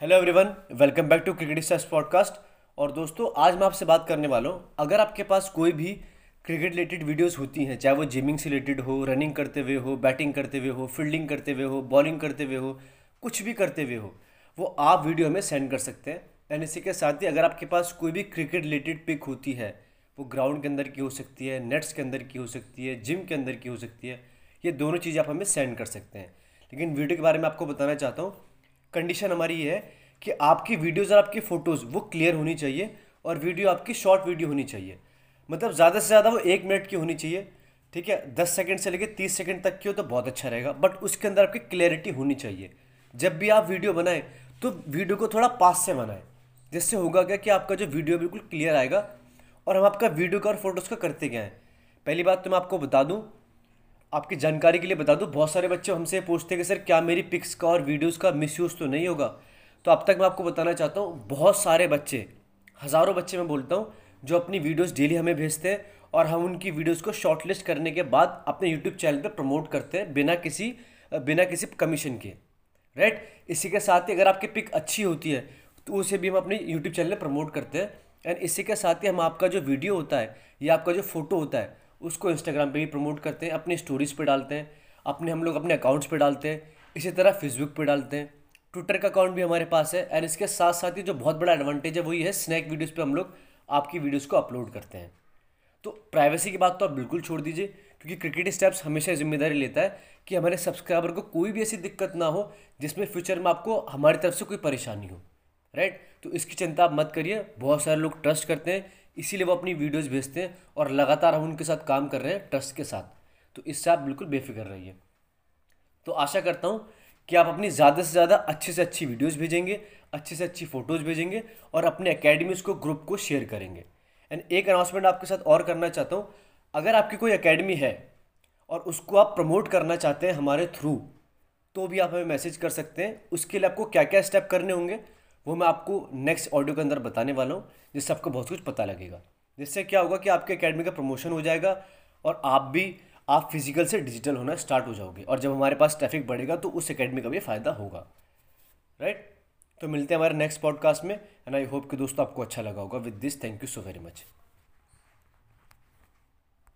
Hello everyone welcome back to cricket stars podcast और दोस्तों, आज मैं आपसे बात करने वाला हूँ। अगर आपके पास कोई भी क्रिकेट रिलेटेड वीडियोस होती हैं, चाहे वो जिमिंग से रिलेटेड हो रनिंग करते हुए हो बैटिंग करते हुए हो फील्डिंग करते हुए हो बॉलिंग करते हुए हो, कुछ भी करते हुए हो, वो आप वीडियो हमें सेंड कर सकते हैं। एंड इसी के साथ ही अगर आपके पास कोई भी क्रिकेट रिलेटेड पिक होती है, वो ग्राउंड के अंदर की हो सकती है नेट्स के अंदर की हो सकती है जिम के अंदर की हो सकती है, ये दोनों चीज़ें आप हमें सेंड कर सकते हैं। लेकिन वीडियो के बारे में आपको बताना चाहता हूँ कंडीशन हमारी ये है कि आपकी वीडियोज़ और आपकी फ़ोटोज़ वो क्लियर होनी चाहिए और वीडियो आपकी शॉर्ट वीडियो होनी चाहिए। मतलब ज़्यादा से ज़्यादा वो एक मिनट की होनी चाहिए, ठीक है? दस सेकेंड से लेकर तीस सेकेंड तक की हो तो बहुत अच्छा रहेगा बट उसके अंदर आपकी क्लैरिटी होनी चाहिए। जब भी आप वीडियो बनाएँ तो वीडियो को थोड़ा पास से बनाएँ, जिससे होगा क्या कि आपका जो वीडियो बिल्कुल क्लियर आएगा और हम आपका वीडियो का और फ़ोटोज़ का करते क्या हैं? पहली बात तो मैं आपको बता दूँ आपकी जानकारी के लिए बता दूँ, बहुत सारे बच्चे हमसे पूछते हैं कि, सर, क्या मेरी पिक्स का और वीडियोज़ का मिसयूज़ तो नहीं होगा? तो अब तक मैं आपको बताना चाहता हूँ, बहुत सारे बच्चे, हज़ारों बच्चे मैं बोलता हूँ, जो अपनी वीडियोस डेली हमें भेजते हैं और हम उनकी वीडियोज़ को शॉर्टलिस्ट करने के बाद अपने यूट्यूब चैनल पर प्रमोट करते हैं बिना किसी बिना किसी कमीशन के। राइट इसी के साथ ही अगर आपकी पिक अच्छी होती है तो उसे भी हम अपने यूट्यूब चैनल पर प्रमोट करते हैं। एंड इसी के साथ ही हम आपका जो वीडियो होता है या आपका जो फ़ोटो होता है उसको इंस्टाग्राम पे भी प्रमोट करते हैं, अपनी स्टोरीज पे डालते हैं, अपने हम लोग अपने अकाउंट्स पे डालते हैं, इसी तरह फेसबुक पे डालते हैं। ट्विटर का अकाउंट भी हमारे पास है एंड इसके साथ साथ ही जो बहुत बड़ा एडवांटेज है, वही है स्नैक वीडियोज़ पर हम लोग आपकी वीडियोज़ को अपलोड करते हैं। तो प्राइवेसी की बात तो आप बिल्कुल छोड़ दीजिए, क्योंकि क्रिकेट स्टेप्स हमेशा ज़िम्मेदारी लेता है कि हमारे सब्सक्राइबर को कोई भी ऐसी दिक्कत ना हो, जिसमें फ्यूचर में आपको हमारी तरफ़ से कोई परेशानी हो राइट तो इसकी चिंता आप मत करिए, बहुत सारे लोग ट्रस्ट करते हैं इसीलिए वो अपनी वीडियोज़ भेजते हैं और लगातार हम उनके साथ काम कर रहे हैं ट्रस्ट के साथ। तो इससे आप बिल्कुल बेफिक्र रहिए। तो आशा करता हूँ कि आप अपनी ज़्यादा से ज़्यादा अच्छे से अच्छी वीडियोज़ भेजेंगे, अच्छे से अच्छी फ़ोटोज़ भेजेंगे और अपने अकेडमीज़ को, ग्रुप को शेयर करेंगे। एंड एक अनाउंसमेंट आपके साथ और करना चाहता हूँ। अगर आपकी कोई अकेडमी है और उसको आप प्रमोट करना चाहते हैं हमारे थ्रू तो भी आप हमें मैसेज कर सकते हैं। उसके लिए आपको क्या क्या स्टेप करने होंगे वो मैं आपको नेक्स्ट ऑडियो के अंदर बताने वाला हूँ, जिससे आपको बहुत कुछ पता लगेगा। जिससे क्या होगा कि आपके अकेडमी का प्रमोशन हो जाएगा और आप भी, आप फ़िज़िकल से डिजिटल होना स्टार्ट हो जाओगे और जब हमारे पास ट्रैफ़िक बढ़ेगा तो उस अकेडमी का भी फ़ायदा होगा। राइट तो मिलते हैं हमारे नेक्स्ट पॉडकास्ट में एंड आई होप कि दोस्तों आपको अच्छा लगा होगा। With this thank you so very much